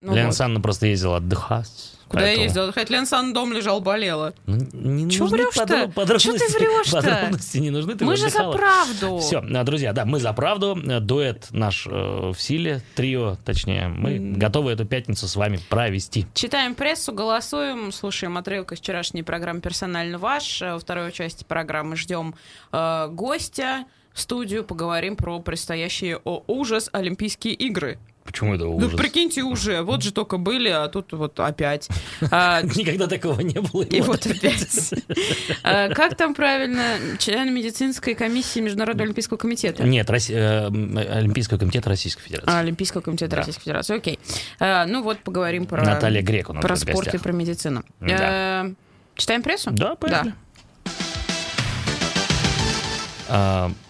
Ну Лена вот. Санна просто ездила отдыхать. Куда я поэтому- ездила? Хоть Лен Сан дом лежал, болела. Ну, не Чё нужны врёшь-то? подро-. Чё ты врёшь-то? Подробности не нужны. Ты Мы же за правду. Все, друзья, да, мы за правду. Дуэт наш э, в силе, трио, точнее. Мы готовы эту пятницу с вами провести. Читаем прессу, голосуем, слушаем отрывок из вчерашней программы «Персонально ваш». Э, Во второй части программы ждем э, гостя в студию, поговорим про предстоящие, о ужас, Олимпийские игры. Почему это Да ужас? прикиньте уже, вот же только были, а тут вот опять. А, Никогда такого не было. И вот опять. А, Как там правильно? Член медицинской комиссии Международного олимпийского комитета. Нет, э, Олимпийского комитета Российской Федерации. А, Олимпийского комитета. Российской Федерации. Окей. Ну вот поговорим про, Наталья Грек у нас про спорт и про медицину. Э, Читаем прессу? Да, поехали.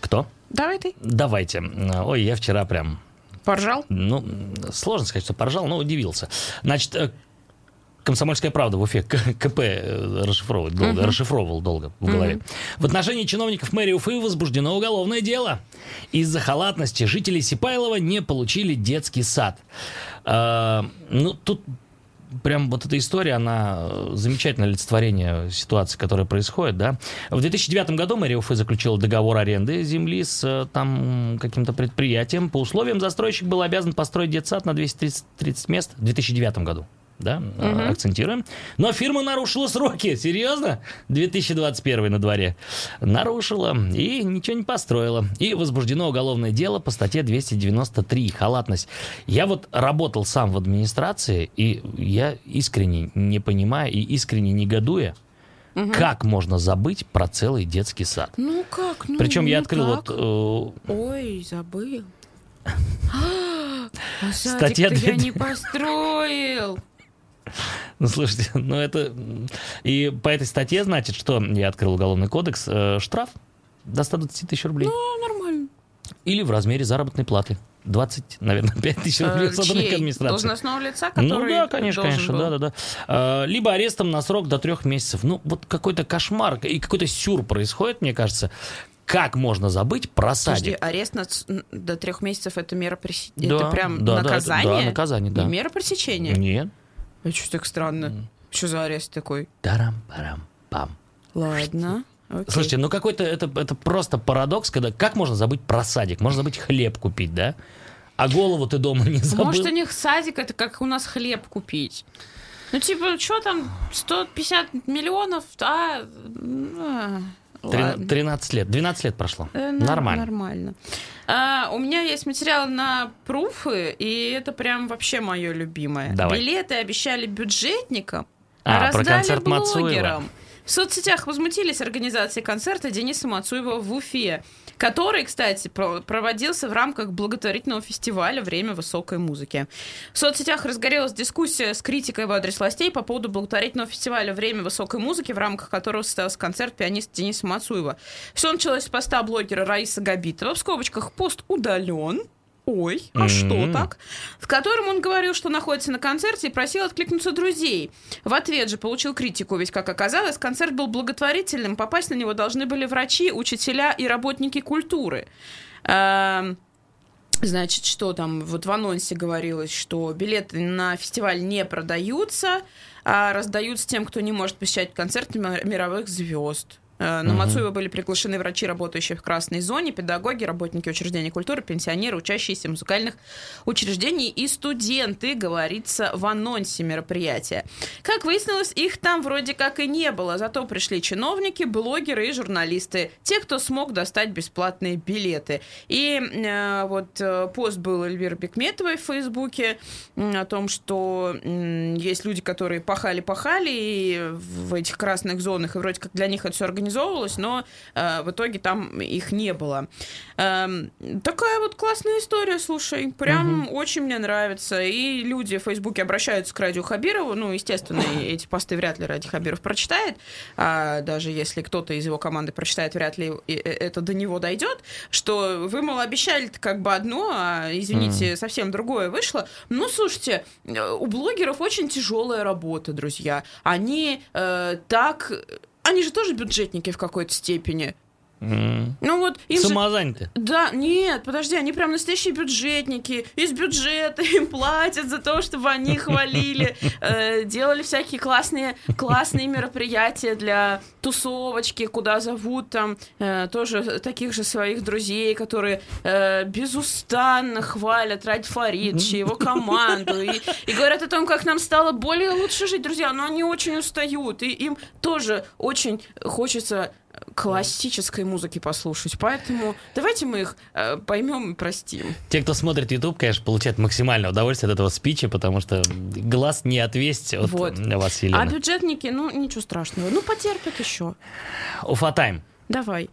Кто? Давай ты. Давайте. Ой, я вчера прям Поржал? Ну, сложно сказать, что поржал, но удивился. Значит, э, Комсомольская правда в Уфе КП э, расшифровывает долго, расшифровывал долго в голове. В отношении чиновников мэрии Уфы возбуждено уголовное дело. Из-за халатности жители Сипайлова не получили детский сад. А, ну, тут прям вот эта история, она э, замечательное олицетворение ситуации, которая происходит, да. В 2009 году мэрия Уфы заключила договор аренды земли с э, там каким-то предприятием. По условиям застройщик был обязан построить детсад на 230 30 мест в 2009 году. Да, э, акцентируем. Но фирма нарушила сроки. Серьезно? 2021 на дворе. Нарушила и ничего не построила. И возбуждено уголовное дело по статье 293 халатность. Я вот работал сам в администрации, и я искренне не понимаю и искренне негодуя, как можно забыть про целый детский сад. Ну как? Ну, Причем я ну открыл так. вот э, Ой, забыл. А Статья садик-то я не построил. Ну, слушайте, ну это... И по этой статье, значит, что я открыл уголовный кодекс, э, штраф до 120 тысяч рублей. Ну, нормально. Или в размере заработной платы. 20, наверное, 5 тысяч рублей Э, сотрудника администрации. Должностного лица, который Ну да, конечно, конечно, был? да, да, да. А, Либо арестом на срок до трех месяцев. Ну, вот какой-то кошмар и какой-то сюр происходит, мне кажется. Как можно забыть про Подожди, садик? арест на до трех месяцев это мера пресечения? Да, это прям да, да, наказание? да, наказание, да. Не мера пресечения? Нет. А что так странно? Что за арест такой? Тарам-парам-пам. Ладно. окей. Слушайте, ну какой-то это, это просто парадокс, когда как можно забыть про садик? Можно забыть хлеб купить, да? А голову ты дома не забыл. Может, у них садик, это как у нас хлеб купить. Ну, типа, что там, 150 миллионов, а... ладно. 13 лет, 12 лет прошло. Э, Нормально. Нормально. А, у меня есть материал на пруфы, и это прям вообще мое любимое. Давай. Билеты обещали бюджетникам, А, а, про раздали концерт Мацуева. В соцсетях возмутились организацией концерта Дениса Мацуева в Уфе, который, кстати, про- проводился в рамках благотворительного фестиваля «Время высокой музыки». В соцсетях разгорелась дискуссия с критикой в адрес властей по поводу благотворительного фестиваля «Время высокой музыки», в рамках которого состоялся концерт пианиста Дениса Мацуева. Все началось с поста блогера Раисы Габитова, в скобочках «Пост удален». Ой, а М. что так? В котором он говорил, что находится на концерте и просил откликнуться друзей. В ответ же получил критику, ведь, как оказалось, концерт был благотворительным, попасть на него должны были врачи, учителя и работники культуры. Эм, Значит, что там, вот в анонсе говорилось, что билеты на фестиваль не продаются, а раздаются тем, кто не может посещать концерты ми- мировых звезд. Э, На Мгм. Мацуева были приглашены врачи, работающие в красной зоне, педагоги, работники учреждений культуры, пенсионеры, учащиеся музыкальных учреждений и студенты, говорится в анонсе мероприятия. Как выяснилось, их там вроде как и не было, зато пришли чиновники, блогеры и журналисты, те, кто смог достать бесплатные билеты. И э, вот э, пост был Эльвиры Бекметовой в Фейсбуке о том, что м, есть люди, которые пахали-пахали и в этих красных зонах, и вроде как для них это все организовывалось, но э, в итоге там их не было. Эм, такая вот классная история, слушай, прям очень мне нравится. И люди в Фейсбуке обращаются к Радио Хабирову, ну, естественно, эти посты вряд ли Ради Хабиров прочитает, а даже если кто-то из его команды прочитает, вряд ли э, это до него дойдет, что вы, мол, обещали как бы одно, а, извините, совсем другое вышло. Ну, слушайте, э, у блогеров очень тяжелая работа, друзья. Они э, так... Они же тоже бюджетники в какой-то степени. Ну вот им же- Самозаняты. Да, нет, подожди, они прям настоящие бюджетники. Из бюджета им платят за то, чтобы они хвалили, э, делали всякие классные, классные мероприятия для тусовочки, куда зовут там э, тоже таких же своих друзей, которые э, безустанно хвалят Радь Фаридовича, его команду, и, и говорят о том, как нам стало более лучше жить, друзья, но они очень устают, и им тоже очень хочется классической музыки послушать. Поэтому давайте мы их э, поймем и простим. Те, кто смотрит YouTube, конечно, получают максимальное удовольствие от этого спича, потому что глаз не отвесть от Вот. вас, А Елена. бюджетники, ну, ничего страшного. Ну, потерпят еще. Уфа Тайм. Давай.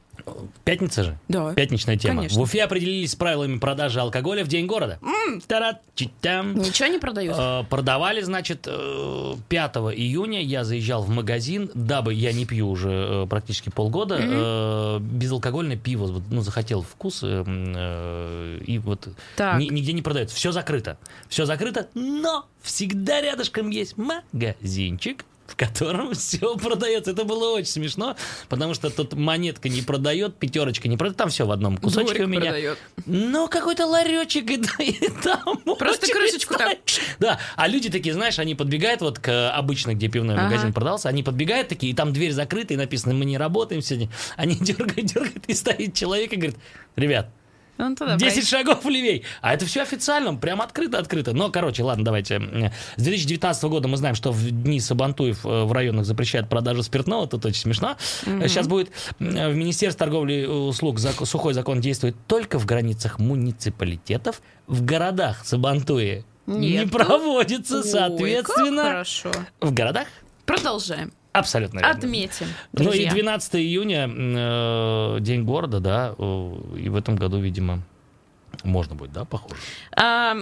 Пятница же? Да. Пятничная тема. Конечно. В Уфе определились с правилами продажи алкоголя в день города. Тара-читам. Ничего не продают. Э, Продавали, значит, э, 5 июня я заезжал в магазин, дабы я не пью уже э, практически полгода, э, безалкогольное пиво, вот, ну, захотел вкус, э, э, и вот Так. ни- нигде не продается. Все закрыто. Все закрыто, но всегда рядышком есть магазинчик, в котором все продается. Это было очень смешно, потому что тут монетка не продает, пятерочка не продает, там все в одном кусочке Дворик у меня. продает. Ну, какой-то ларечек, и, и там Просто крышечку стоит. Да, а люди такие, знаешь, они подбегают вот к обычно, где пивной Ага. магазин продался, они подбегают такие, и там дверь закрыта, и написано, мы не работаем сегодня. Они дергают, дергают, и стоит человек и говорит, ребят, Ну, тогда 10 шагов левей. А это все официально, прям открыто-открыто. Но, короче, ладно, давайте. С 2019 года мы знаем, что в дни Сабантуев э, в районах запрещают продажу спиртного. Тут очень смешно. Сейчас будет э, в Министерстве торговли и услуг зак- сухой закон действует только в границах муниципалитетов. В городах Сабантуи не Нету. проводится, Ой, как соответственно. хорошо. В городах Продолжаем. Абсолютно верно. Отметим. Ну и друзья. 12 июня, э, День города, да, э, и в этом году, видимо, можно будет, да, похоже. А,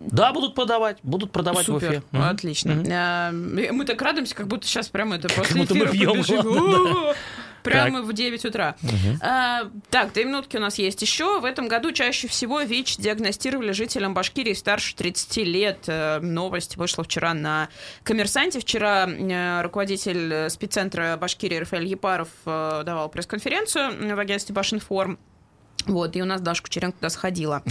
Да, будут продавать, будут продавать в Супер, Уфе. Мгм. отлично. А, Мы так радуемся, как будто сейчас прямо это после мы эфира пьем, побежим. ладно, О, Прямо в 9 утра. А, Так, две минутки у нас есть еще. В этом году чаще всего ВИЧ диагностировали жителям Башкирии старше 30 лет. Э, Новость вышла вчера на «Коммерсанте». Вчера э, руководитель э, спеццентра Башкирии Рафаэль Епаров давал пресс-конференцию в агентстве Башинформ. Вот, и у нас Даша Кучеренко туда сходила.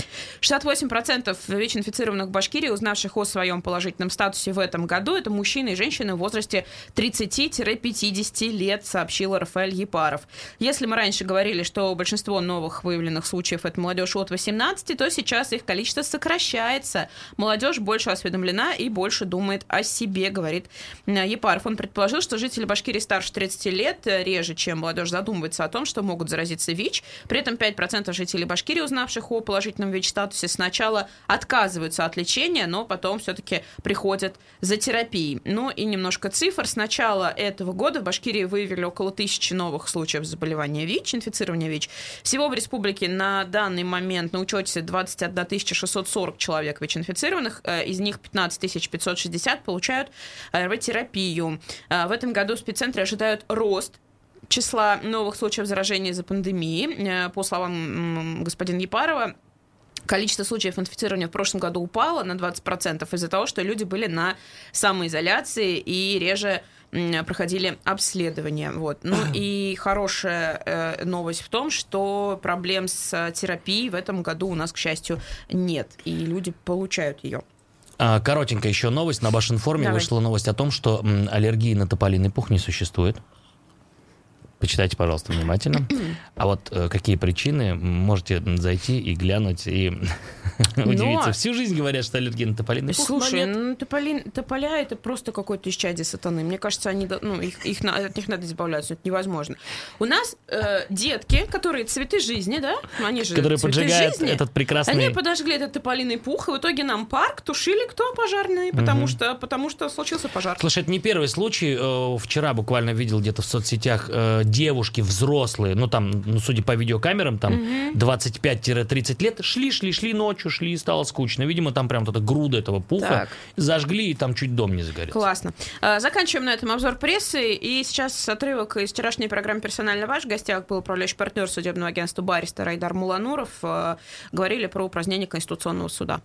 68% ВИЧ-инфицированных в Башкирии, узнавших о своем положительном статусе в этом году, это мужчины и женщины в возрасте 30-50 лет, сообщила Рафаэль Епаров. Если мы раньше говорили, что большинство новых выявленных случаев это молодежь от 18, то сейчас их количество сокращается. Молодежь больше осведомлена и больше думает о себе, говорит э, Епаров. Он предположил, что жители Башкирии старше 30 лет э, реже, чем молодежь, задумываются о том, что могут заразиться ВИЧ. При этом 5% жителей Башкирии, узнавших о положительном ВИЧ-статусе, сначала отказываются от лечения, но потом все-таки приходят за терапией. Ну и немножко цифр. С начала этого года в Башкирии выявили около тысячи новых случаев заболевания ВИЧ, инфицирования ВИЧ. Всего в республике на данный момент на учете 21 640 человек ВИЧ-инфицированных, э, из них 15 560 получают РВ-терапию. Э, В этом году в спеццентре ожидают рост числа новых случаев заражения из-за пандемии. Э, По словам господина Епарова, Количество случаев инфицирования в прошлом году упало на 20% из-за того, что люди были на самоизоляции и реже проходили обследование. Вот. Ну и хорошая э, новость в том, что проблем с терапией в этом году у нас, к счастью, нет. И люди получают ее. А, Коротенько еще новость. На Башинформе Давай. вышла новость о том, что аллергии на тополиный пух не существует. Почитайте, пожалуйста, внимательно. А вот э, какие причины, можете зайти и глянуть, и удивиться. Всю жизнь говорят, что аллергия на тополиный пух, но Слушай, ну тополин, тополя это просто какое-то исчадие сатаны. Мне кажется, они, ну, их, их от них надо избавляться, это невозможно. У нас э, детки, которые цветы жизни, да? Ну, Они же которые поджигают жизни. этот прекрасный... Они подожгли этот тополиный пух, и в итоге нам парк тушили кто пожарные, потому что потому что случился пожар. Слушай, это не первый случай. Э, Вчера буквально видел где-то в соцсетях э, девушки взрослые, ну там, ну судя по видеокамерам, там 25-30 лет, шли, шли, шли ночью, шли, и стало скучно. Видимо, там прям вот эта груда этого пуха Так. зажгли, и там чуть дом не загорелся. Классно. А, Заканчиваем на этом обзор прессы. И сейчас отрывок из вчерашней программы «Персонально ваш». В гостях был управляющий партнер судебного агентства «Бариста» Райдар Мулануров. А, Говорили про упразднение Конституционного суда.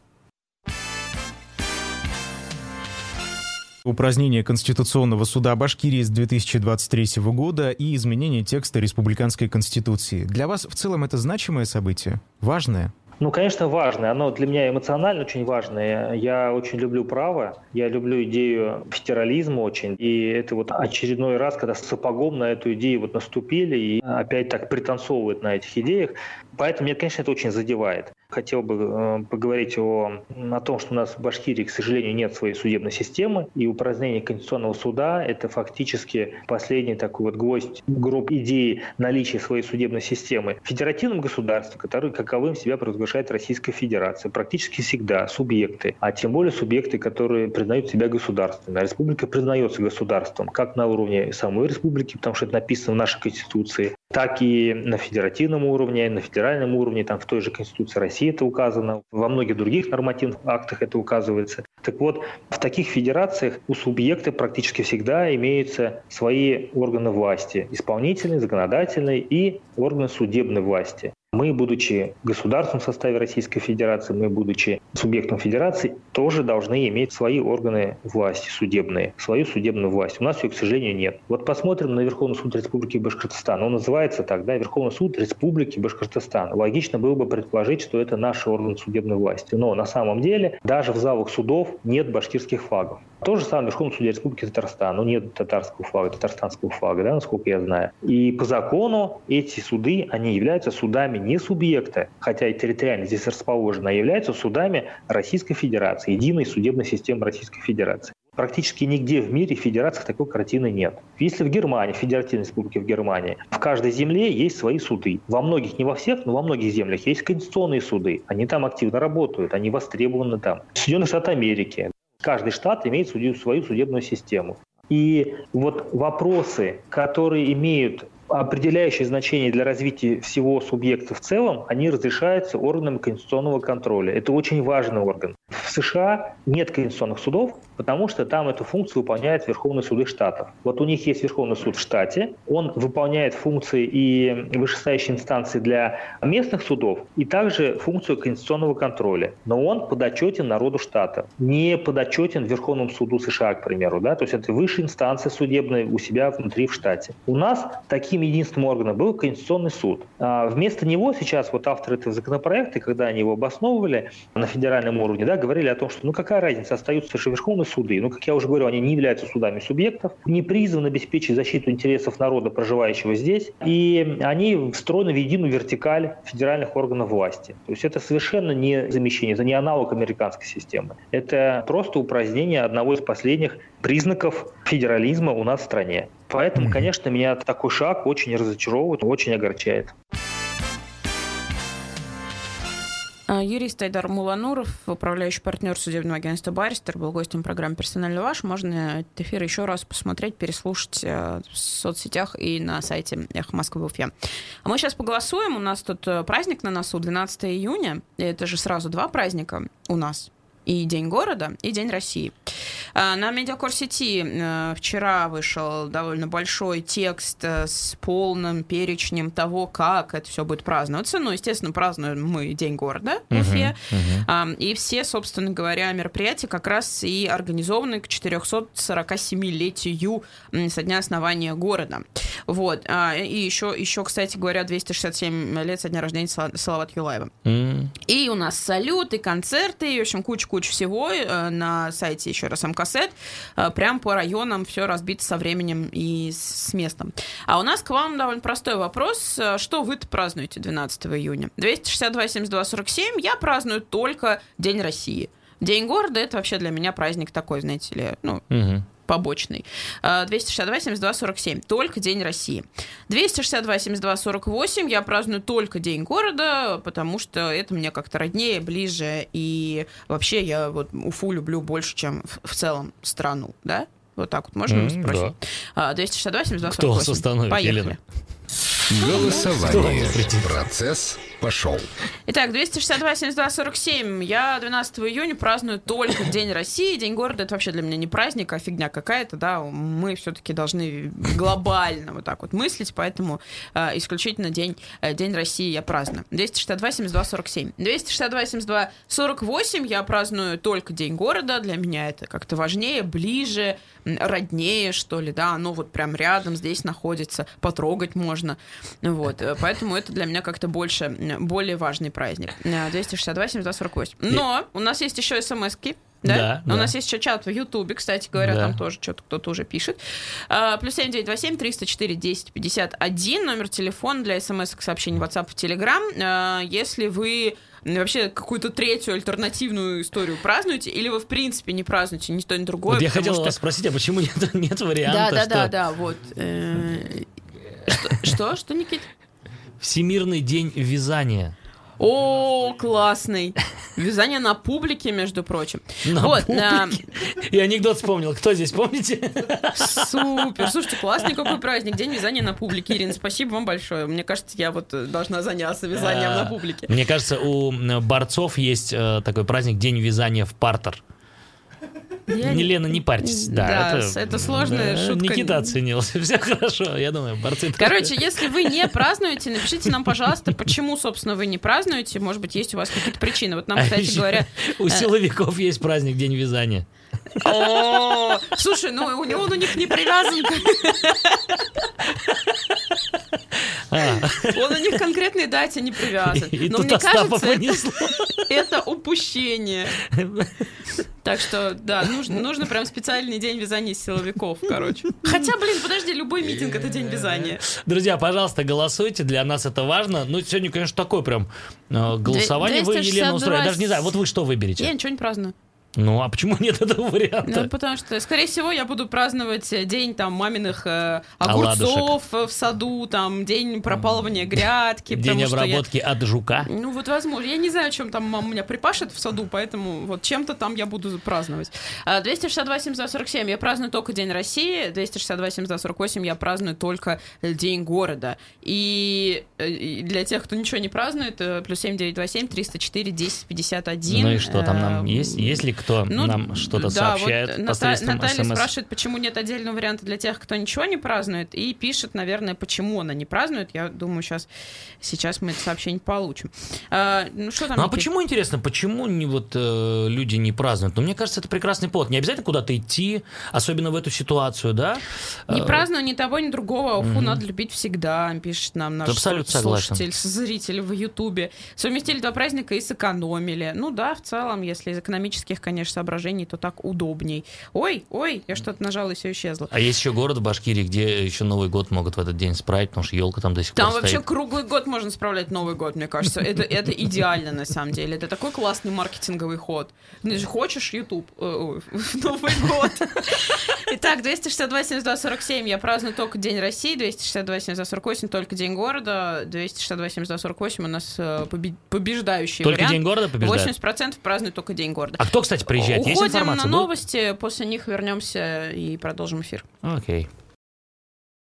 Упразднение Конституционного суда Башкирии с 2023 года и изменение текста Республиканской Конституции. Для вас в целом это значимое событие? Важное? Ну, конечно, важное. Оно для меня эмоционально очень важное. Я очень люблю право, я люблю идею федерализма очень. И это вот очередной раз, когда сапогом на эту идею вот наступили и опять так пританцовывают на этих идеях. Поэтому меня, конечно, это очень задевает. Хотел бы э, поговорить о, о том, что у нас в Башкирии, к сожалению, нет своей судебной системы, и упразднение Конституционного суда – это фактически последний такой вот гвоздь, гроб идеи наличия своей судебной системы. В федеративном государстве, которое каковым себя провозглашает Российская Федерация, практически всегда субъекты, а тем более субъекты, которые признают себя государствами. Республика признается государством, как на уровне самой республики, потому что это написано в нашей Конституции, так и на федеративном уровне, на федеральном уровне, там в той же Конституции России это указано, во многих других нормативных актах это указывается. Так вот, в таких федерациях у субъекта практически всегда имеются свои органы власти, исполнительной, законодательной и органы судебной власти. Мы, будучи государством в составе Российской Федерации, мы, будучи субъектом Федерации, тоже должны иметь свои органы власти судебные, свою судебную власть. У нас ее, к сожалению, нет. Вот посмотрим на Верховный суд Республики Башкортостан. Он называется так, да, Верховный суд Республики Башкортостан. Логично было бы предположить, что это наш орган судебной власти. Но на самом деле даже в залах судов нет башкирских флагов. То же самое в Верховном суде Республики Татарстан. Ну, нет татарского флага, татарстанского флага, да, насколько я знаю. И по закону эти суды, они являются судами не субъекта, хотя и территориально здесь расположены, а являются судами Российской Федерации, единой судебной системы Российской Федерации. Практически нигде в мире федерациях такой картины нет. Если в Германии, Федеративной Республике в Германии, в каждой земле есть свои суды. Во многих, не во всех, но во многих землях есть конституционные суды. Они там активно работают, они востребованы там. Соединенные Штаты Америки, Каждый штат имеет свою судебную систему. И вот вопросы, которые имеют определяющее значение для развития всего субъекта в целом, они разрешаются органами конституционного контроля. Это очень важный орган. В США нет конституционных судов, потому что там эту функцию выполняют Верховные суды штатов. Вот у них есть Верховный суд в штате, он выполняет функции и вышестоящие инстанции для местных судов, и также функцию конституционного контроля. Но он подотчетен народу штата, не подотчетен Верховному суду США, к примеру. Да? То есть это высшая инстанция судебная у себя внутри в штате. У нас таким единственным органом был Конституционный суд. А вместо него сейчас вот авторы этого законопроекта, когда они его обосновывали на федеральном уровне, да, говорили о том, что ну какая разница, остаются же Верховные суды. Ну, как я уже говорю, они не являются судами субъектов, не призваны обеспечить защиту интересов народа, проживающего здесь, и они встроены в единую вертикаль федеральных органов власти. То есть это совершенно не замещение, это не аналог американской системы. Это просто упразднение одного из последних признаков федерализма у нас в стране. Поэтому, конечно, меня такой шаг очень разочаровывает, очень огорчает. Юрист Айдар Мулануров, управляющий партнер судебного агентства «Баристер», был гостем программы «Персонально ваш». Можно этот эфир еще раз посмотреть, переслушать э, в соцсетях и на сайте «Эхо Москвы Уфе». А мы сейчас поголосуем. У нас тут э, праздник на носу, 12 июня. Это же сразу два праздника у нас и День города, и День России. А, на Медиакор сети э, вчера вышел довольно большой текст э, с полным перечнем того, как это все будет праздноваться. Ну, естественно, празднуем мы День города в Уфе. Uh-huh, uh-huh. И все, собственно говоря, мероприятия как раз и организованы к 447-летию со дня основания города. Вот. А, и еще, еще, кстати говоря, 267 лет со дня рождения Салават Юлаева. Mm. И у нас салюты, концерты, и, в общем, куча-куча всего э, на сайте еще раз МКСЭТ. Э, прям по районам все разбито со временем и с местом. А у нас к вам довольно простой вопрос. Э, что вы-то празднуете 12 июня? 262 72 47 я праздную только День России. День города это вообще для меня праздник такой, знаете ли, ну, угу побочный. 262 72 47. Только День России. 262 72 48. Я праздную только День города, потому что это мне как-то роднее, ближе. И вообще я вот Уфу люблю больше, чем в, в целом страну. Да? Вот так вот можно mm, спросить? Да. 262 72 48. Кто вас остановит, Поехали. Голосование. Процесс пошел. Итак, 262 72 47. Я 12 июня праздную только День России. День города это вообще для меня не праздник, а фигня какая-то, да. Мы все-таки должны глобально вот так вот мыслить, поэтому э, исключительно день, э, день России я праздную. 262 72 47. 262 72 48 я праздную только День города. Для меня это как-то важнее, ближе, роднее, что ли, да. Оно вот прям рядом здесь находится, потрогать можно. Вот. э, Поэтому это для меня как-то больше более важный праздник. Э, 262 72 48. Но у нас есть еще смс-ки. Да? Да, У да. нас есть еще чат в Ютубе, кстати говоря, Да. там тоже что-то кто-то уже пишет. А, Плюс 7927 304 10 51, номер телефона для смс сообщений WhatsApp, в Telegram. А, Если вы вообще какую-то третью альтернативную историю празднуете, или вы в принципе не празднуете ни то, ни другое. Вот я хотел что- вас спросить, а почему нет, нет Да, варианта, да, что да, да, вот. Э, Что, что, что, Никит? Всемирный день вязания? О, классный. Вязание на публике, между прочим. На вот, публике. И анекдот вспомнил. Кто здесь, помните? Супер. Слушайте, классный какой праздник. День вязания на публике. Ирина, спасибо вам большое. Мне кажется, я вот э, должна заняться вязанием А, на публике. Мне кажется, у борцов есть э, такой праздник День вязания в партер. Не, Лена, не парьтесь. Да, Да, это, это сложная да, шутка. Никита оценил. Все хорошо. Я думаю, борцы... Короче, если вы не празднуете, напишите нам, пожалуйста, почему, собственно, вы не празднуете. Может быть, есть у вас какие-то причины. Вот нам, кстати говоря... У силовиков есть праздник День вязания. Слушай, ну он у них не привязан. А, Он у них конкретной дате не привязан. и Но тут мне кажется, понесло. это упущение. Так что, да, нужно, нужно прям специальный день вязания силовиков, короче. Хотя, блин, подожди, любой митинг это день вязания. Друзья, пожалуйста, голосуйте, для нас это важно. Ну, сегодня, конечно, такое прям э, голосование вы, 262 Елена, устроили. Даже не знаю, вот вы что Я выберете? ничего не праздную. Ну, а почему нет этого Ну, варианта? потому что, скорее всего, я буду праздновать э, день там маминых э, Оладушек. огурцов э, в саду, там день пропалывания грядки. День я- обработки от жука. Ну вот возможно. Я не знаю, чем там мама меня припашет в саду, поэтому вот чем-то там я буду праздновать. А, 262 747 я праздную только День России, 262 748 я праздную только День города. И, э, и для тех, кто ничего не празднует, плюс 7927 304 10 51. Ну и что там нам есть? Есть ли кто ну, нам что-то да, сообщает вот Ната- посредством Наталья СМС? спрашивает, почему нет отдельного варианта для тех, кто ничего не празднует, и пишет, наверное, почему она не празднует. Я думаю, сейчас, сейчас мы это сообщение получим. А, ну что там? Ну а Никит? почему, интересно, почему не вот э, люди не празднуют? Ну, мне кажется, это прекрасный повод. Не обязательно куда-то идти, особенно в эту ситуацию, да? Не Э, праздную ни того, ни другого. Уфу надо любить всегда, пишет нам наш Абсолютно слу- согласен. слушатель, зритель в Ютубе. Совместили два праздника и сэкономили. Ну да, в целом, если из экономических, конечно, соображений, то так удобней. Ой, ой, я что-то нажала и все исчезло. А есть еще город в Башкирии, где еще Новый год могут в этот день справить, потому что елка там до сих Там пор вообще стоит. круглый год можно справлять Новый год, мне кажется. Это, это идеально, на самом деле. Это такой классный маркетинговый ход. Же хочешь YouTube э, Новый год. Итак, 262 72 47 я праздную только День России, 262 72 48 только День города, 262 72 48 у нас э, побе- побеждающий Только вариант. День города побеждает? 80% празднуют только День города. А кто, кстати, приезжает? Есть Уходим информация? на новости, после них вернемся и продолжим эфир. Окей.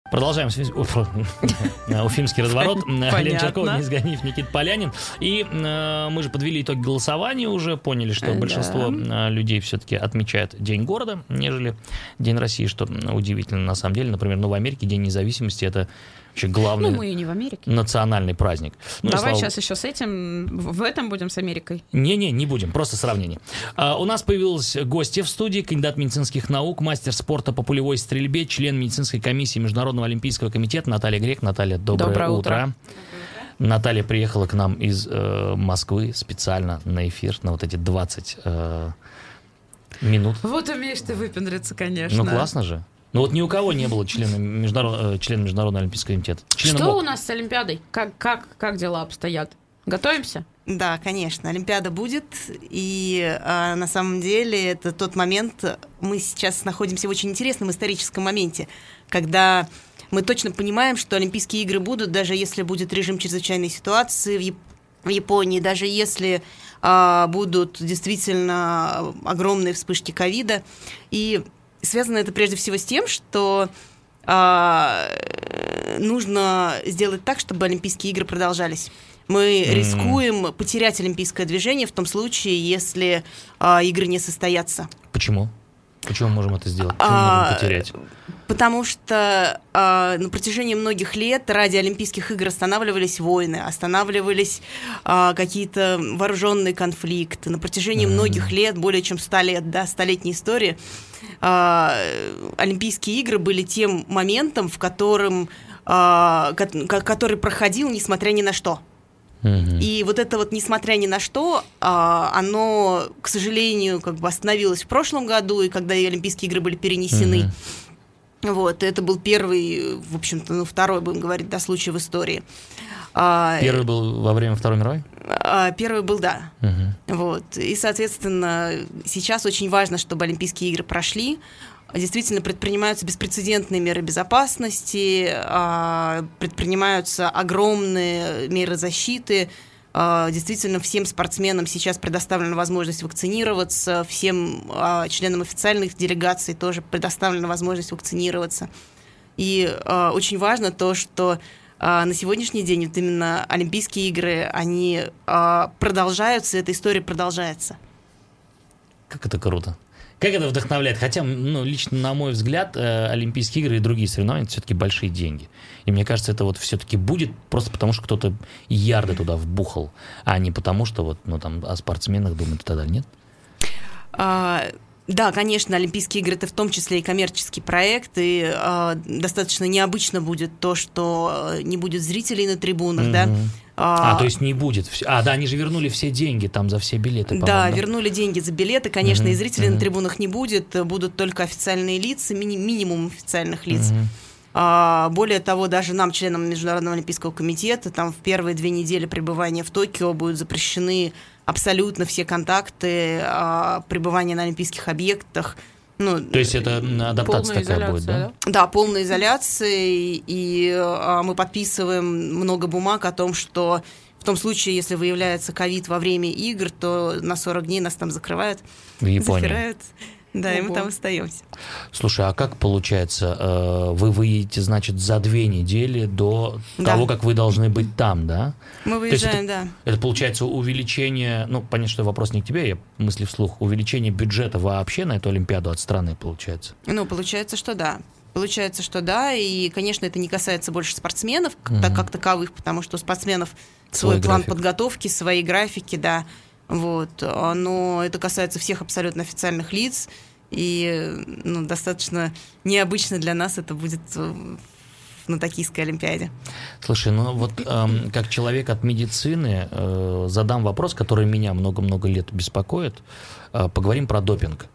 Продолжаем Уфимский разворот. Лен Черкова, Денис Ганиев, Никит Полянин. И э, мы же подвели итоги голосования уже, поняли, что Да. большинство э, людей все-таки отмечает День города, нежели День России, что удивительно на самом деле. Например, ну, в Америке День независимости это вообще главный Ну, мы и не в Америке. национальный праздник. Ну, Давай слава сейчас еще с этим, в в этом будем с Америкой. не-не, не будем, просто сравнение. А, у нас появилась гостья в студии, кандидат медицинских наук, мастер спорта по пулевой стрельбе, член медицинской комиссии Международного олимпийского комитета Наталья Грек. Наталья, доброе, Доброе утро. утро. Наталья приехала к нам из э, Москвы специально на эфир, на вот эти 20 э, минут. Вот умеешь ты выпендриться, конечно. Ну, классно же. Ну вот ни у кого не было члена, международ- э, члена Международного олимпийского комитета. Члена Что МОК. у нас с Олимпиадой? Как, как, как дела обстоят? Готовимся? Да, конечно, Олимпиада будет, и а, на самом деле это тот момент, мы сейчас находимся в очень интересном историческом моменте, когда мы точно понимаем, что Олимпийские игры будут, даже если будет режим чрезвычайной ситуации в, Яп- в Японии, даже если а, будут действительно огромные вспышки ковида. И связано это прежде всего с тем, что а, нужно сделать так, чтобы Олимпийские игры продолжались. Мы mm. рискуем потерять олимпийское движение в том случае, если а, игры не состоятся. Почему? Почему мы можем это сделать? Почему а, можем потерять? Потому что э, на протяжении многих лет ради Олимпийских игр останавливались войны, останавливались э, какие-то вооруженные конфликты. На протяжении mm-hmm. многих лет, более чем ста лет, да, столетней истории, э, Олимпийские игры были тем моментом, в котором, э, который проходил, несмотря ни на что. И вот это вот, несмотря ни на что, а, оно, к сожалению, как бы остановилось в прошлом году, и когда и Олимпийские игры были перенесены. Вот, это был первый, в общем-то, ну, второй, будем говорить, да, случай в истории. А, первый был во время Второй мировой? А, первый был, да. Угу. Вот. И, соответственно, сейчас очень важно, чтобы Олимпийские игры прошли действительно предпринимаются беспрецедентные меры безопасности, а, предпринимаются огромные меры защиты. А, действительно, всем спортсменам сейчас предоставлена возможность вакцинироваться, всем а, членам официальных делегаций тоже предоставлена возможность вакцинироваться. И очень важно то, что на сегодняшний день вот именно Олимпийские игры, они продолжаются, эта история продолжается. Как это круто. Как это вдохновляет? Хотя, ну, лично, на мой взгляд, э, Олимпийские игры и другие соревнования это все-таки большие деньги. И мне кажется, это вот все-таки будет просто потому, что кто-то ярды туда вбухал, а не потому, что вот, ну, там, о спортсменах думают и так далее. Нет? Да, конечно, Олимпийские игры это в том числе и коммерческий проект, и э, достаточно необычно будет то, что э, не будет зрителей на трибунах, mm-hmm. да. А, а, то есть не будет. А, да, они же вернули все деньги там за все билеты. Да, да, вернули деньги за билеты. Конечно, угу, и зрителей угу. на трибунах не будет. Будут только официальные лица, мини- минимум официальных лиц. Угу. А, более того, даже нам, членам Международного олимпийского комитета, там в первые две недели пребывания в Токио будут запрещены абсолютно все контакты, а, пребывания на олимпийских объектах. Ну, То есть это адаптация такая будет, да? Да, полная изоляция, и, и а, мы подписываем много бумаг о том, что в том случае, если выявляется ковид во время игр, то на 40 дней нас там закрывают. В Японии. Запирают. Да, Ого. и мы там остаемся. Слушай, а как получается, э, вы выедете, значит, за две недели до да. того, как вы должны быть там, да? Мы выезжаем, это, да. Это получается увеличение, ну, понятно, что вопрос не к тебе, я мысли вслух, увеличение бюджета вообще на эту Олимпиаду от страны получается? Ну, получается, что да. Получается, что да, и, конечно, это не касается больше спортсменов, угу. так как таковых, потому что у спортсменов свой, свой план подготовки, свои графики, да. Вот. Но это касается всех абсолютно официальных лиц, и ну, достаточно необычно для нас это будет на Токийской Олимпиаде. Слушай, ну вот эм, как человек от медицины э, задам вопрос, который меня много-много лет беспокоит. Э, поговорим про допинг.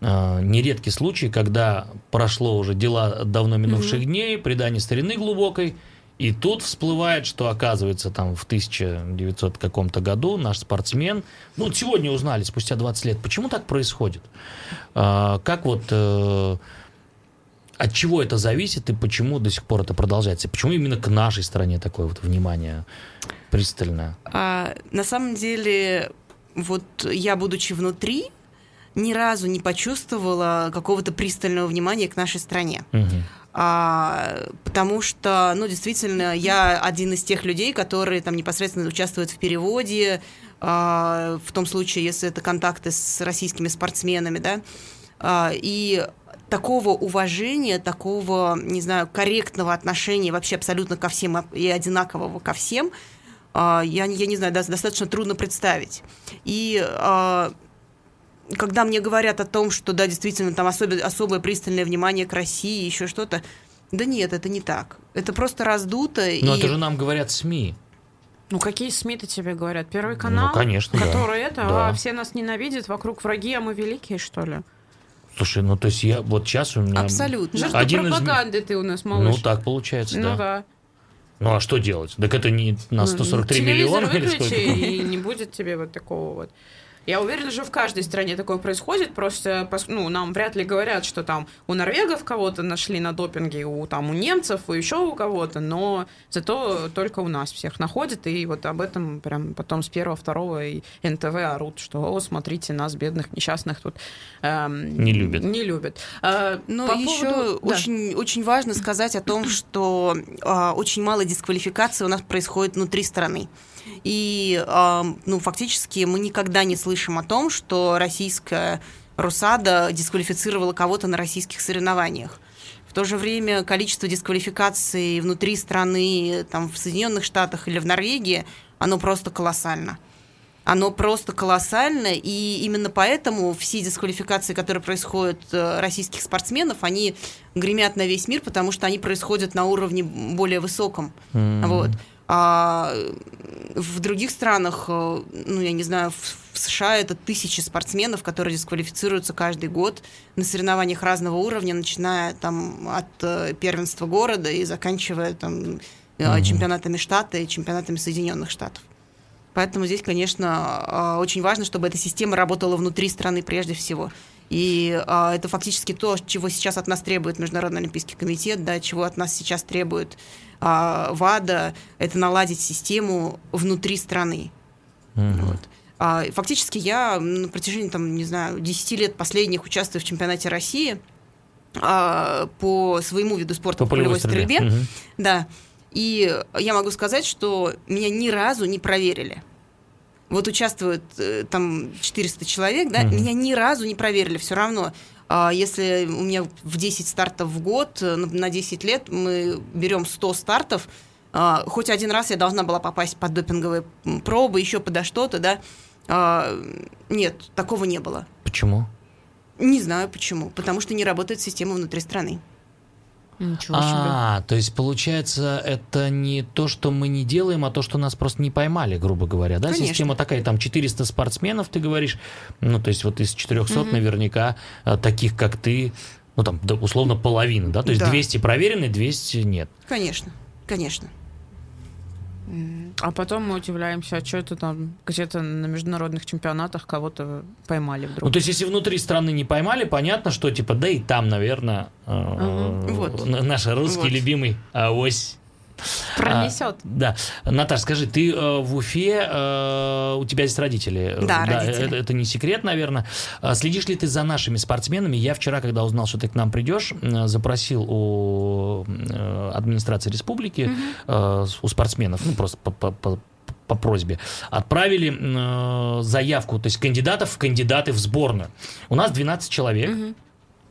Э, нередки случаи, когда прошло уже дела давно минувших mm-hmm. дней, предание старины глубокой, и тут всплывает, что оказывается там в 1900 каком-то году наш спортсмен, ну сегодня узнали, спустя 20 лет, почему так происходит? А, как вот... Э, от чего это зависит и почему до сих пор это продолжается? Почему именно к нашей стране такое вот внимание пристальное? А, на самом деле, вот я, будучи внутри, ни разу не почувствовала какого-то пристального внимания к нашей стране. Угу. А, потому что, ну, действительно, я один из тех людей, которые там непосредственно участвуют в переводе, а, в том случае, если это контакты с российскими спортсменами, да, а, и такого уважения, такого, не знаю, корректного отношения вообще абсолютно ко всем и одинакового ко всем, а, я, я не знаю, достаточно трудно представить. И а, когда мне говорят о том, что да, действительно, там особо, особое пристальное внимание к России, еще что-то, да нет, это не так. Это просто раздуто. Но и... это же нам говорят СМИ. Ну, какие СМИ-то тебе говорят? Первый канал? Ну, конечно, Который да. это, да. а все нас ненавидят, вокруг враги, а мы великие, что ли? Слушай, ну то есть я вот сейчас у меня... Абсолютно. Жертва один пропаганды из... ты у нас, малыш. Ну так получается, ну, да. да. Ну а что делать? Так это не на 143 ну, миллиона или сколько? и не будет тебе вот такого вот. Я уверена, что в каждой стране такое происходит, просто ну, нам вряд ли говорят, что там у норвегов кого-то нашли на допинге, у, там, у немцев, и еще у кого-то, но зато только у нас всех находят, и вот об этом прям потом с первого, второго и НТВ орут, что, о, смотрите, нас, бедных, несчастных, тут эм, не любят. Не любят. А, но по еще поводу... очень, да. очень важно сказать о том, что э, очень мало дисквалификации у нас происходит внутри страны. И, ну, фактически мы никогда не слышим о том, что российская Русада дисквалифицировала кого-то на российских соревнованиях. В то же время количество дисквалификаций внутри страны, там, в Соединенных Штатах или в Норвегии, оно просто колоссально. Оно просто колоссально, и именно поэтому все дисквалификации, которые происходят э, российских спортсменов, они гремят на весь мир, потому что они происходят на уровне более высоком. Mm-hmm. Вот. А в других странах, э, ну, я не знаю, в США это тысячи спортсменов, которые дисквалифицируются каждый год на соревнованиях разного уровня, начиная там от э, первенства города и заканчивая там угу. чемпионатами штата и чемпионатами Соединенных Штатов. Поэтому здесь, конечно, очень важно, чтобы эта система работала внутри страны прежде всего. И а, это фактически то, чего сейчас от нас требует Международный Олимпийский комитет, да, чего от нас сейчас требует а, ВАДА, это наладить систему внутри страны. Угу. Вот. А, фактически я на протяжении, там, не знаю, 10 лет последних участвую в чемпионате России а, по своему виду спорта, по, по полевой стрельбе. стрельбе. Угу. Да. И я могу сказать, что меня ни разу не проверили вот участвуют э, там 400 человек, да, угу. меня ни разу не проверили все равно. А если у меня в 10 стартов в год, э, на 10 лет мы берем 100 стартов, а, хоть один раз я должна была попасть под допинговые пробы, еще подо что-то, да. А, нет, такого не было. Почему? Не знаю почему. Потому что не работает система внутри страны. Ничего себе. А, то есть получается, это не то, что мы не делаем, а то, что нас просто не поймали, грубо говоря, да? Конечно. Система такая, там 400 спортсменов, ты говоришь, ну, то есть вот из 400 угу. наверняка э, таких, как ты, ну, там, условно, половина, да? То есть да. 200 проверены, 200 нет. Конечно, конечно. А потом мы удивляемся, а что это там где-то на международных чемпионатах кого-то поймали вдруг. Ну, то есть, если внутри страны не поймали, понятно, что типа, да и там, наверное, э, вот. наш русский вот. любимый ось Пронесет. А, да. Наташа, скажи, ты э, в Уфе, э, у тебя здесь родители. Да, да родители. Это, это не секрет, наверное. А следишь ли ты за нашими спортсменами? Я вчера, когда узнал, что ты к нам придешь, запросил у э, администрации республики, угу. э, у спортсменов, ну, просто по, по, по по просьбе, отправили э, заявку, то есть кандидатов в кандидаты в сборную. У нас 12 человек. Угу.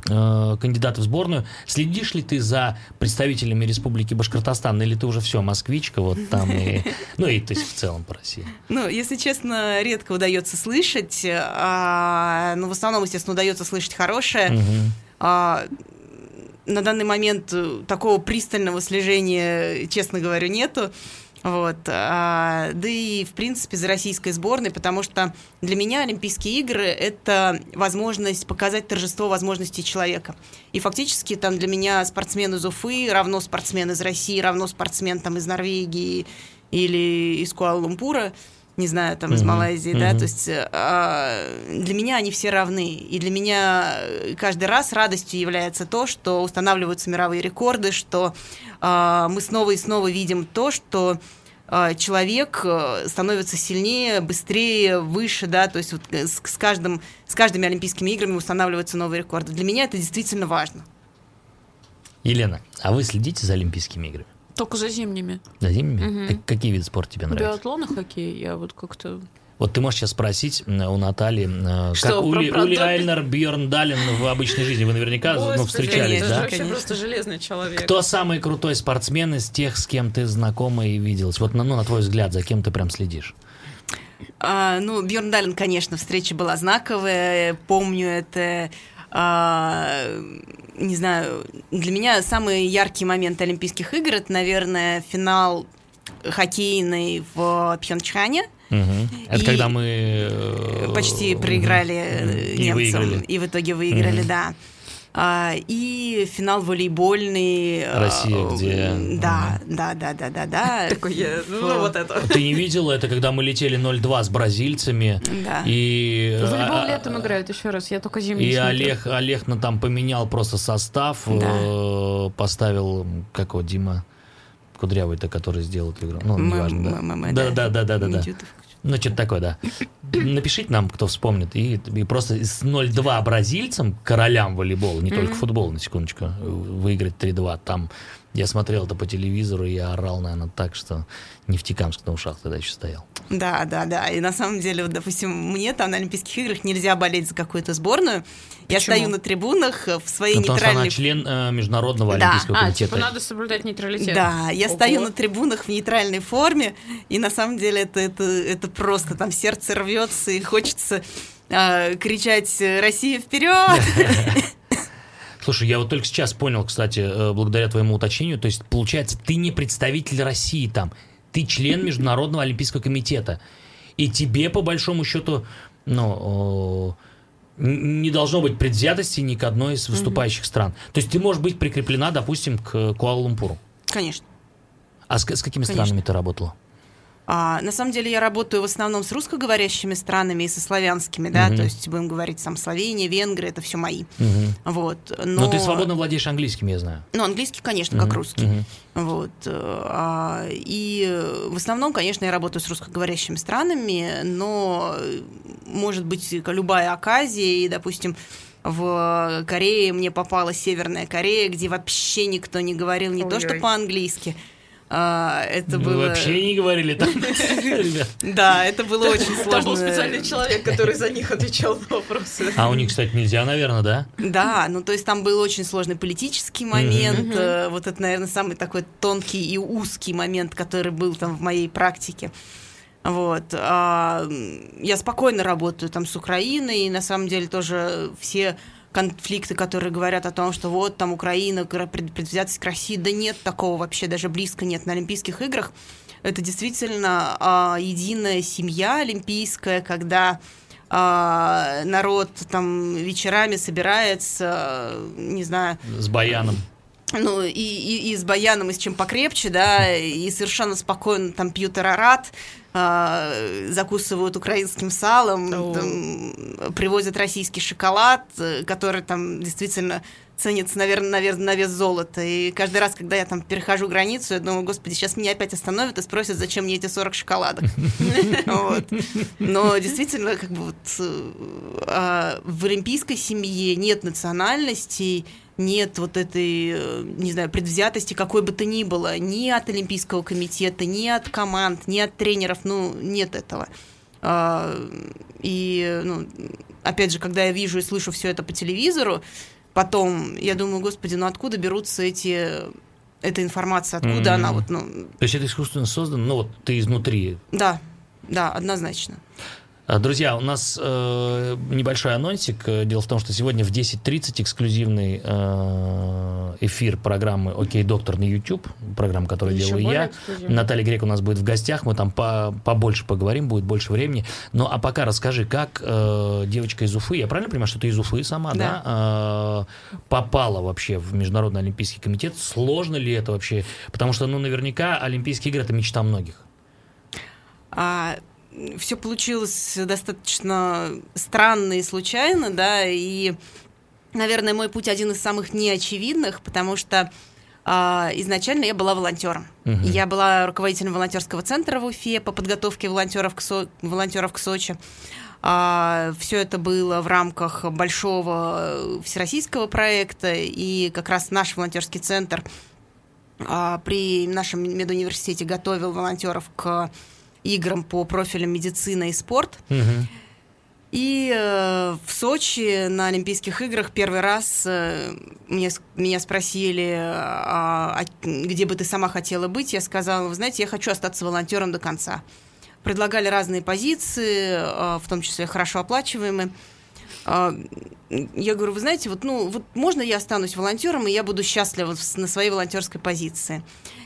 Э, кандидаты в сборную. Следишь ли ты за представителями Республики Башкортостан, или ты уже все, москвичка, вот там и... Ну и то есть в целом по России? Ну, если честно, редко удается слышать. А, ну, в основном, естественно, удается слышать хорошее. Угу. А, на данный момент такого пристального слежения, честно говоря, нету. Вот. А, да и, в принципе, за российской сборной, потому что для меня Олимпийские игры – это возможность показать торжество возможностей человека. И фактически там для меня спортсмен из Уфы равно спортсмен из России, равно спортсмен там, из Норвегии или из Куала-Лумпура не знаю, там, из Малайзии, mm-hmm. да, то есть э, для меня они все равны, и для меня каждый раз радостью является то, что устанавливаются мировые рекорды, что э, мы снова и снова видим то, что э, человек э, становится сильнее, быстрее, выше, да, то есть вот с, с, каждым, с каждыми Олимпийскими играми устанавливаются новые рекорды. Для меня это действительно важно. Елена, а вы следите за Олимпийскими играми? Только за зимними. За зимними? Угу. какие виды спорта тебе нравятся? Биатлон и хоккей. Я вот как-то... Вот ты можешь сейчас спросить у Натальи, э, Что, как Ули, Ули Айлнер, Бьерн Далин в обычной жизни. Вы наверняка Ой, ну, встречались, конечно, да? Вообще просто железный человек. Кто самый крутой спортсмен из тех, с кем ты знакома и виделась? Вот ну, на твой взгляд, за кем ты прям следишь? А, ну, Бьерн Далин, конечно, встреча была знаковая. Помню это не знаю, для меня самый яркий момент Олимпийских игр это, наверное, финал хоккейный в Пхенчхане. Угу. Это и когда мы э, почти проиграли угу. немцам и, выиграли. и в итоге выиграли, угу. да. А, и финал волейбольный. А, Россия, где... Да, да, да, да, да, да. Такой, ну вот это. Ты не видела это, когда мы летели 0-2 с бразильцами? Да. И... Волейбол летом играют еще раз, я только зимний И Олег, Олег на там поменял просто состав, э, поставил, как его, Дима? Кудрявый-то, который сделал эту игру. Ну, неважно, да. Да, да, да, да, да. Ну, что-то такое, да. Напишите нам, кто вспомнит. И, и просто с 0-2 бразильцам, королям волейбола, не mm-hmm. только футбол, на секундочку, выиграть 3-2, там Я смотрел это по телевизору, и я орал, наверное, так, что Нефтекамск на ушах тогда еще стоял. Да, да, да. И на самом деле, вот, допустим, мне там на Олимпийских играх нельзя болеть за какую-то сборную. Я Почему? стою на трибунах в своей Ну, потому что она нейтральной член э, Международного Да. Олимпийского А, комитета. типа надо соблюдать нейтралитет. Да, я Ого. стою на трибунах в нейтральной форме, и на самом деле это, это, это просто там сердце рвется, и хочется а, кричать «Россия вперед!» Слушай, я вот только сейчас понял, кстати, э, благодаря твоему уточнению, то есть, получается, ты не представитель России там, ты член Международного Олимпийского комитета, и тебе, по большому счету, ну, не должно быть предвзятости ни к одной из выступающих стран. То есть ты можешь быть прикреплена, допустим, к Куала-Лумпуру. Конечно. А с, с какими Конечно. странами ты работала? А, на самом деле я работаю в основном с русскоговорящими странами и со славянскими, да, Мгм. то есть будем говорить там Словения, Венгрия, это все мои. Мгм. Вот. Но, Но ты свободно владеешь английским, я знаю. Ну, английский, конечно, как Мгм, русский. мгм. Вот. э, а, И в основном, конечно, я работаю с русскоговорящими странами, но может быть любая оказия, и, допустим, в Корее мне попала Северная Корея, где вообще никто не говорил не то что Ой-ой. по-английски. А, Это Вы было... вообще не говорили там. Да, это было очень Там был сложно. специальный человек, который за них отвечал на вопросы. А у них, кстати, нельзя, наверное, да? Да, ну то есть там был очень сложный политический момент. э, Вот это, наверное, самый такой тонкий и узкий момент, который был там в моей практике. Вот. а, я спокойно работаю там с Украиной, и на самом деле тоже все конфликты, которые говорят о том, что вот там Украина, кра- пред- предвзятость к России, да нет такого вообще, даже близко нет на Олимпийских играх. Это действительно а, единая семья олимпийская, когда а, народ там вечерами собирается, не знаю, С баяном. Ну, и, и, и с баяном, и с чем покрепче, да, и совершенно спокойно там пьют арарат, а, закусывают украинским салом, О. там, привозят российский шоколад, э, который там действительно ценится, наверное, на вес, на вес золота. И каждый раз, когда я там перехожу границу, я думаю, господи, сейчас меня опять остановят и спросят, зачем мне эти 40 шоколадок. Но действительно, как бы вот э, а, в олимпийской семье нет национальностей, нет вот этой, э, не знаю, предвзятости какой бы то ни было, ни от Олимпийского комитета, ни от команд, ни от тренеров, ну, нет этого. А, И, ну, опять же, когда я вижу и слышу все это по телевизору, потом я думаю, господи, ну откуда берутся эти эта информация, откуда Мгм. она вот, ну, То есть это искусственно создано, ну вот ты изнутри. да, да, однозначно. А, Друзья, у нас э, небольшой анонсик. Э, Дело в том, что сегодня в 10.30 эксклюзивный э, эфир программы «Окей, доктор» на YouTube, программа, которую Еще делаю я. эксклюзивный. Наталья Грек у нас будет в гостях, мы там по- побольше поговорим, будет больше времени. Ну, а пока расскажи, как э, девочка из Уфы, я правильно понимаю, что ты из Уфы сама, да, э, попала вообще в Международный Олимпийский комитет? Сложно ли это вообще? Потому что, ну, наверняка Олимпийские игры – это мечта многих. А, все получилось достаточно странно и случайно, да, и, наверное, мой путь один из самых неочевидных, потому что а, изначально я была волонтером. Мгм. Я была руководителем волонтерского центра в Уфе по подготовке волонтеров к, Со- волонтеров к Сочи. все это было в рамках большого всероссийского проекта, и как раз наш волонтерский центр а, при нашем медуниверситете готовил волонтеров к играм по профилям медицина и спорт. И э, в Сочи на Олимпийских играх первый раз э, мне, меня спросили, а, а где бы ты сама хотела быть. Я сказала, вы знаете, я хочу остаться волонтером до конца. Предлагали разные позиции, э, в том числе хорошо оплачиваемые. А, Я говорю, вы знаете, вот, ну, вот можно я останусь волонтером, и я буду счастлива на своей волонтерской позиции.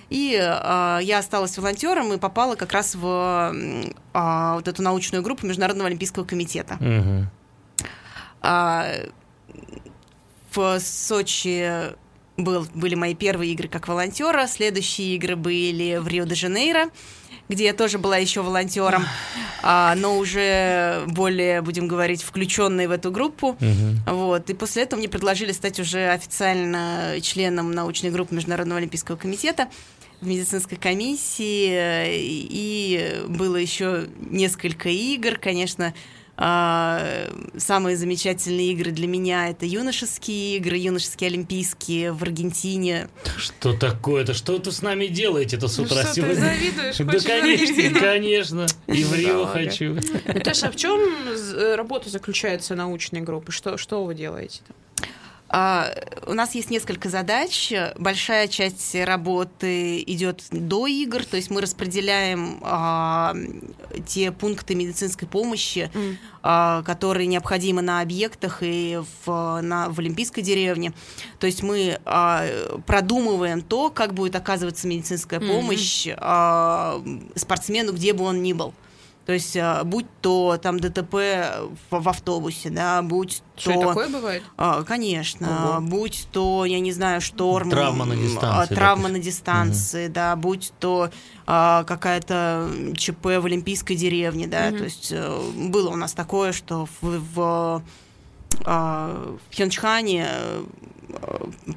И а, я осталась волонтером и попала как раз в а, вот эту научную группу Международного олимпийского комитета. Мгм. А, в Сочи был, были мои первые игры как волонтера, следующие игры были в Рио-де-Жанейро, где я тоже была еще волонтером, а, но уже более, будем говорить, включенной в эту группу. Мгм. Вот. И после этого мне предложили стать уже официально членом научной группы Международного олимпийского комитета в медицинской комиссии. И было еще несколько игр. Конечно, А, самые замечательные игры для меня это юношеские игры, юношеские олимпийские в Аргентине. Что такое-то? Что вы с нами делаете-то с утра Ну что, ты сегодня? завидуешь? Да, конечно, Аргентину? конечно. И в Рио хочу. Наташа, а в чем з- работа заключается научной группы? Что, что вы делаете? там? А, У нас есть несколько задач. Большая часть работы идет до игр, то есть мы распределяем а, те пункты медицинской помощи, М. а, которые необходимы на объектах и в, на, в Олимпийской деревне. То есть мы а, продумываем то, как будет оказываться медицинская помощь а, спортсмену, где бы он ни был. То есть, а, будь то там ДТП в, в автобусе, да, будь Что, то... и такое бывает? А, Конечно, Ого. будь то, я не знаю, шторм, Травма на м, дистанции, а, травма допустим. на дистанции, да, будь то а, какая-то ЧП в Олимпийской деревне, да, Мгм. то есть э, было у нас такое, что в, в, а, в Пхенчхане э,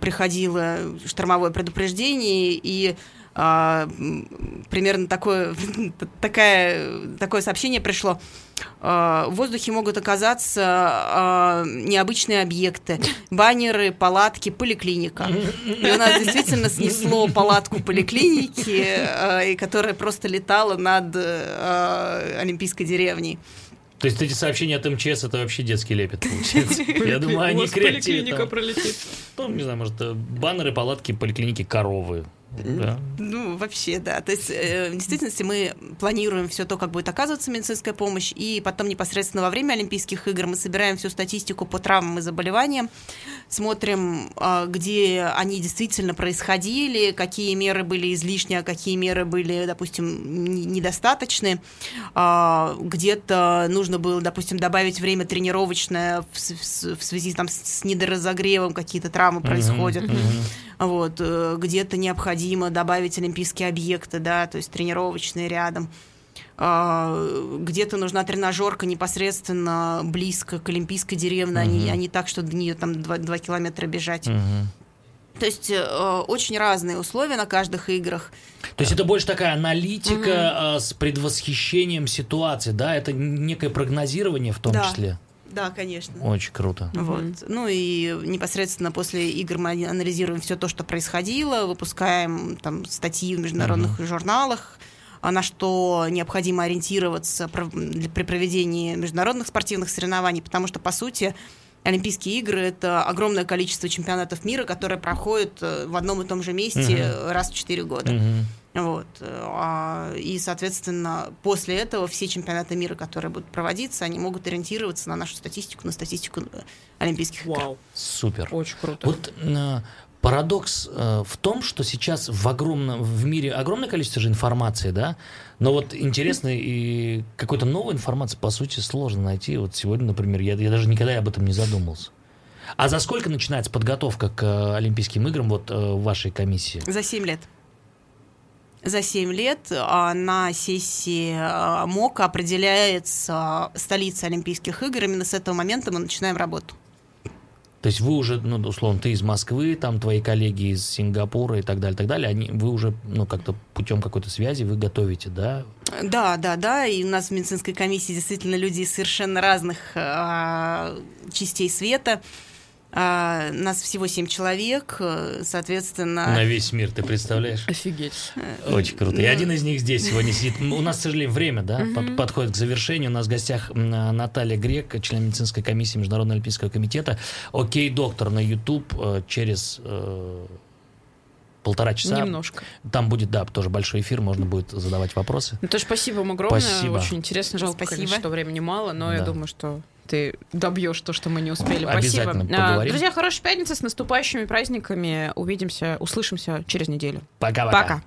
приходило штормовое предупреждение и а, примерно такое, такая, такое сообщение пришло. А, В воздухе могут оказаться а, необычные объекты. Баннеры, палатки, поликлиника. И у нас действительно снесло палатку поликлиники, а, и которая просто летала над а, Олимпийской деревней. То есть эти сообщения от МЧС это вообще детский лепет, получается. Я думаю, они креативны. там. пролетит. Ну, не знаю, может, э, баннеры, палатки, поликлиники, коровы. Да. Ну, вообще, да. То есть, э, в действительности, мы планируем все то, как будет оказываться медицинская помощь, и потом непосредственно во время Олимпийских игр мы собираем всю статистику по травмам и заболеваниям, смотрим, а, где они действительно происходили, какие меры были излишни, а какие меры были, допустим, недостаточны. А, Где-то нужно было, допустим, добавить время тренировочное в в связи там, с недоразогревом, какие-то травмы происходят. Мгм, мгм. Вот, э, где-то необходимо добавить олимпийские объекты, да, то есть тренировочные рядом. А, Где-то нужна тренажерка непосредственно близко к олимпийской деревне, а не- Мгм. а не так, что до нее там 2, километра бежать. Мгм. То есть э, очень разные условия на каждых играх. То есть это больше такая аналитика а, с предвосхищением ситуации, да? Это некое прогнозирование в том Да. числе. Да, конечно. Очень круто. Вот. Ну и непосредственно после игр мы анализируем все то, что происходило, выпускаем там статьи в международных журналах, а на что необходимо ориентироваться при проведении международных спортивных соревнований, потому что, по сути, Олимпийские игры — это огромное количество чемпионатов мира, которые проходят э, в одном и том же месте э, раз в 4 года. Мгм. Вот. э, а, И, соответственно, после этого все чемпионаты мира, которые будут проводиться, они могут ориентироваться на нашу статистику, на статистику э, Олимпийских игр. Вау, Супер. очень круто. Вот э, парадокс э, в том, что сейчас в огромном в мире огромное количество же информации, да, но вот интересно и какой-то новой информации по сути сложно найти. Вот сегодня, например, я, я даже никогда об этом не задумался. А за сколько начинается подготовка к э, Олимпийским играм вот э, в вашей комиссии? За 7 лет. За 7 лет а, на сессии а, МОК определяется столица Олимпийских игр. Именно с этого момента мы начинаем работу. То есть вы уже, ну, условно, ты из Москвы, там твои коллеги из Сингапура и так далее, так далее, они, вы уже, ну, как-то путем какой-то связи вы готовите, да? Да, да, да. И у нас в медицинской комиссии действительно люди из совершенно разных а, частей света. А, нас всего 7 человек, э, соответственно... На весь мир, ты представляешь? Офигеть. Очень круто. И Ну. один из них здесь сегодня сидит. М, У нас, к сожалению, время, да, под- подходит к завершению. У нас в гостях м, Наталья Грек, член медицинской комиссии Международного олимпийского комитета. Окей, доктор на YouTube э, через э, полтора часа. Немножко. Там будет, да, тоже большой эфир, можно будет задавать вопросы. Ну, тоже спасибо вам огромное. Спасибо. Очень интересно. Жалко, Спасибо. конечно, что времени мало, но я Да. думаю, что ты добьешь то, что мы не успели. Спасибо. А, поговорим. Друзья, хорошей пятницы с наступающими праздниками. Увидимся, услышимся через неделю. Пока-пока. Пока.